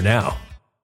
now.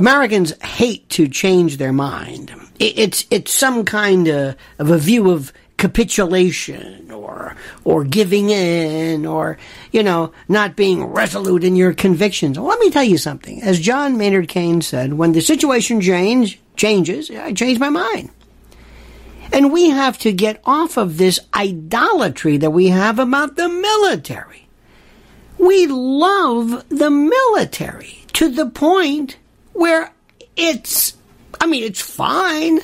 Americans hate to change their mind. It's it's some kind of, of a view of capitulation or or giving in or you know not being resolute in your convictions. Well, let me tell you something. As John Maynard Keynes said, when the situation change, changes, I change my mind. And we have to get off of this idolatry that we have about the military. We love the military to the point where it's, I mean, it's fine,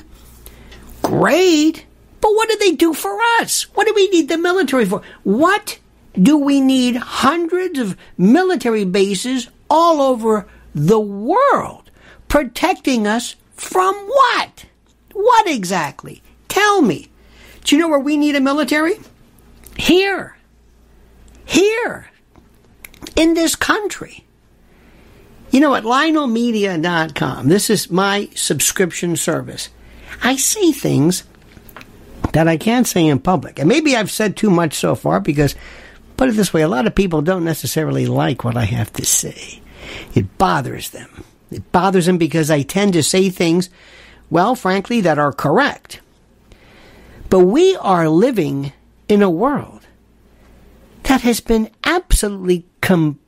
great, but what do they do for us? What do we need the military for? What do we need hundreds of military bases all over the world protecting us from what? What exactly? Tell me. Do you know where we need a military? Here. Here. in this country. You know, at LionelMedia.com, this is my subscription service. I say things that I can't say in public. And maybe I've said too much so far because, put it this way, a lot of people don't necessarily like what I have to say. It bothers them. It bothers them because I tend to say things, well, frankly, that are correct. But we are living in a world that has been absolutely com-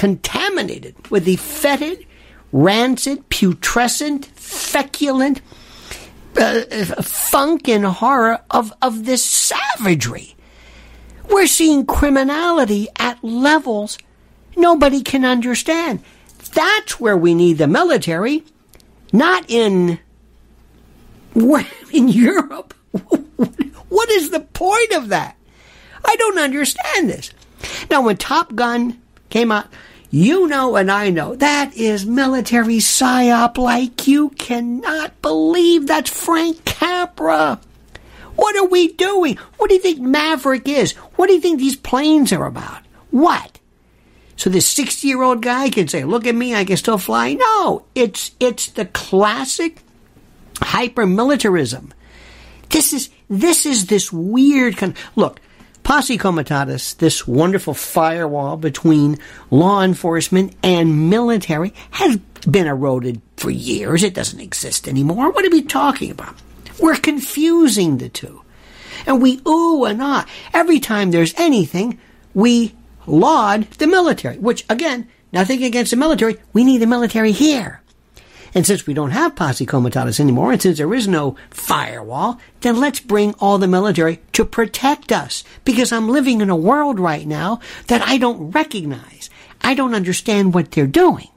contaminated with the fetid, rancid, putrescent, feculent uh, funk and horror of, of this savagery. We're seeing criminality at levels nobody can understand. That's where we need the military, not in in Europe. what is the point of that? I don't understand this. Now, when Top Gun came out, you know and I know that is military psyop like you cannot believe. That's Frank Capra. What are we doing? What do you think Maverick is? What do you think these planes are about? What? So this 60 year old guy can say, look at me, I can still fly. No, it's, it's the classic hyper militarism. This is, this is this weird kind look, Posse Comitatus, this wonderful firewall between law enforcement and military, has been eroded for years. It doesn't exist anymore. What are we talking about? We're confusing the two. And we ooh and ah. Every time there's anything, we laud the military, which again, nothing against the military. We need the military here. And since we don't have posse comitatus anymore, and since there is no firewall, then let's bring all the military to protect us. Because I'm living in a world right now that I don't recognize. I don't understand what they're doing.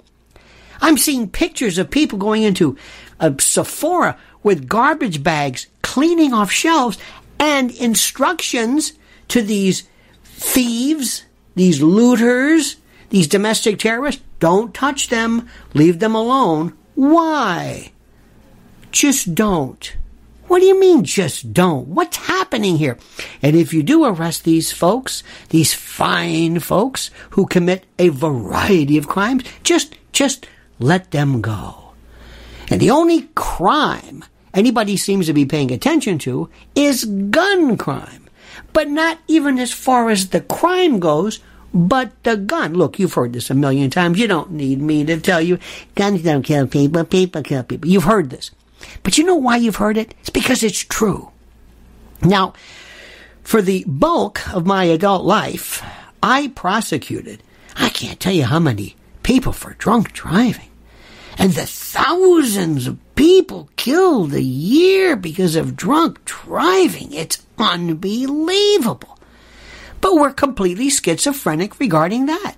I'm seeing pictures of people going into a Sephora with garbage bags, cleaning off shelves, and instructions to these thieves these looters, these domestic terrorists, don't touch them, leave them alone. Why? Just don't. What do you mean, just don't? What's happening here? And if you do arrest these folks, these fine folks who commit a variety of crimes, just, just let them go. And the only crime anybody seems to be paying attention to is gun crime but not even as far as the crime goes, but the gun. Look, you've heard this a million times. You don't need me to tell you guns don't kill people, people kill people. You've heard this. But you know why you've heard it? It's because it's true. Now, for the bulk of my adult life, I prosecuted, I can't tell you how many people for drunk driving. And the thousands of people killed a year because of drunk driving. It's unbelievable. But we're completely schizophrenic regarding that.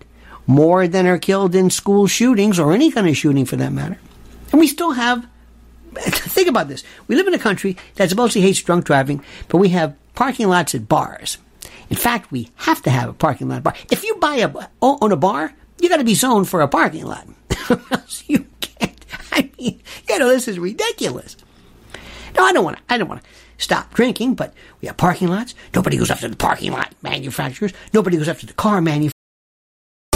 More than are killed in school shootings or any kind of shooting for that matter. And we still have, think about this. We live in a country that supposedly hates drunk driving, but we have parking lots at bars. In fact, we have to have a parking lot bar. If you buy a, own a bar, you got to be zoned for a parking lot. you can't. I mean, you know, this is ridiculous. I don't want to. I don't want to stop drinking, but we have parking lots. Nobody goes after the parking lot manufacturers. Nobody goes after the car manufacturers.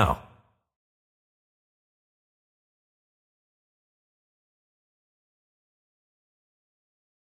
now.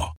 now.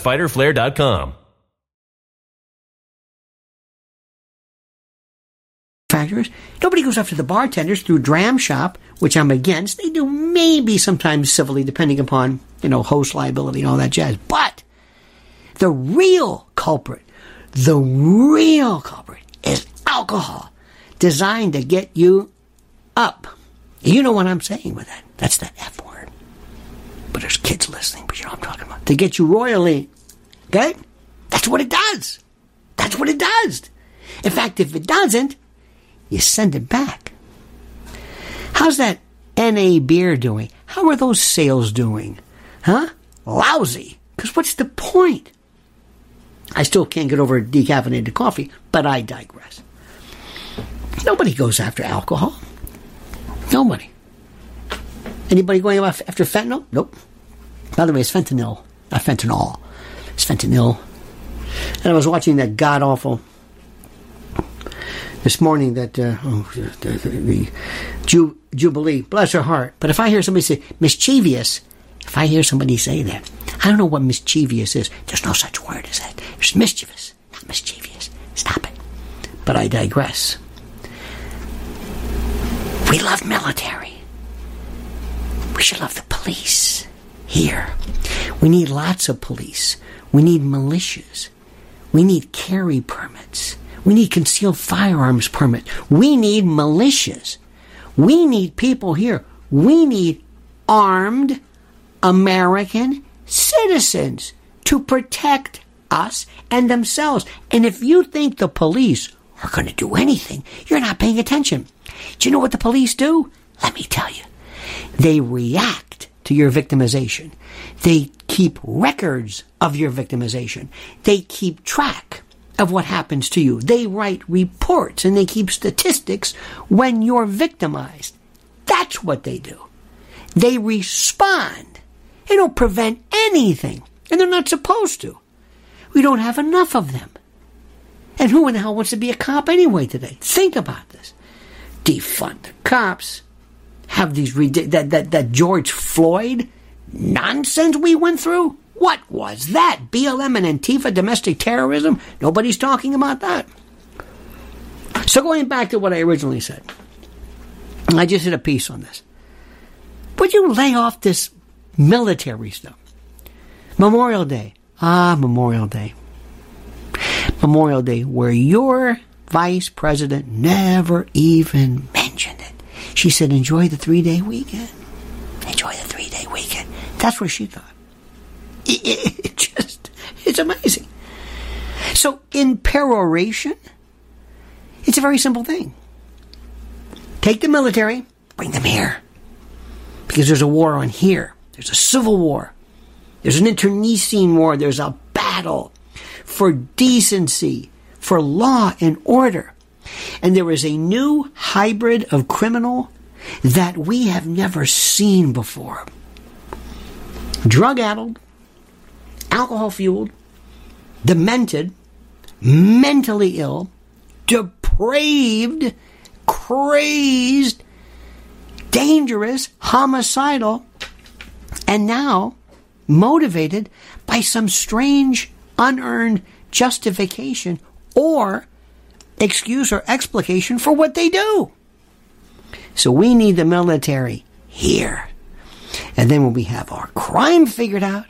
fighterflare.com. Factors. Nobody goes after the bartenders through dram shop, which I'm against. They do maybe sometimes civilly, depending upon you know host liability and all that jazz. But the real culprit, the real culprit, is alcohol, designed to get you up. You know what I'm saying with that? That's that F word. There's kids listening, but you know what I'm talking about. To get you royally Okay? That's what it does. That's what it does. In fact, if it doesn't, you send it back. How's that NA beer doing? How are those sales doing? Huh? Lousy. Because what's the point? I still can't get over decaffeinated coffee, but I digress. Nobody goes after alcohol. Nobody. Anybody going after fentanyl? Nope. By the way, it's fentanyl, not fentanyl. It's fentanyl. And I was watching that god awful this morning that uh, oh, the, the, the Ju- Jubilee, bless her heart. But if I hear somebody say mischievous, if I hear somebody say that, I don't know what mischievous is. There's no such word as that. It's mischievous, not mischievous. Stop it. But I digress. We love military. We should love the police here. We need lots of police. We need militias. We need carry permits. We need concealed firearms permit. We need militias. We need people here. We need armed American citizens to protect us and themselves. And if you think the police are going to do anything, you're not paying attention. Do you know what the police do? Let me tell you. They react to your victimization. They keep records of your victimization. They keep track of what happens to you. They write reports and they keep statistics when you're victimized. That's what they do. They respond. They don't prevent anything, and they're not supposed to. We don't have enough of them. And who in the hell wants to be a cop anyway today? Think about this. Defund the cops. Have these that that that George Floyd nonsense we went through? What was that? BLM and Antifa domestic terrorism? Nobody's talking about that. So going back to what I originally said, I just did a piece on this. Would you lay off this military stuff? Memorial Day. Ah, Memorial Day. Memorial Day, where your vice president never even it. She said, enjoy the three day weekend. Enjoy the three day weekend. That's what she thought. It, it, it just, it's amazing. So in peroration, it's a very simple thing. Take the military, bring them here. Because there's a war on here. There's a civil war. There's an internecine war. There's a battle for decency, for law and order. And there is a new hybrid of criminal that we have never seen before. Drug addled, alcohol fueled, demented, mentally ill, depraved, crazed, dangerous, homicidal, and now motivated by some strange, unearned justification or excuse or explication for what they do. So we need the military here. And then when we have our crime figured out,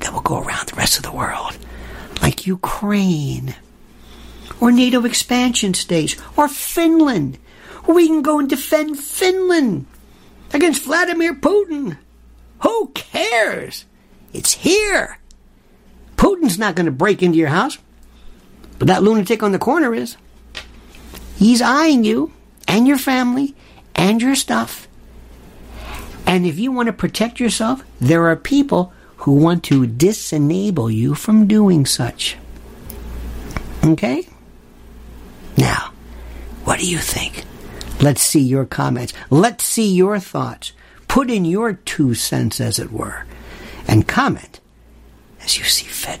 then we'll go around the rest of the world like Ukraine or NATO expansion states or Finland. We can go and defend Finland against Vladimir Putin. Who cares? It's here. Putin's not going to break into your house, but that lunatic on the corner is. He's eyeing you and your family and your stuff. And if you want to protect yourself, there are people who want to disenable you from doing such. Okay? Now, what do you think? Let's see your comments. Let's see your thoughts. Put in your two cents, as it were, and comment as you see fit.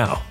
now.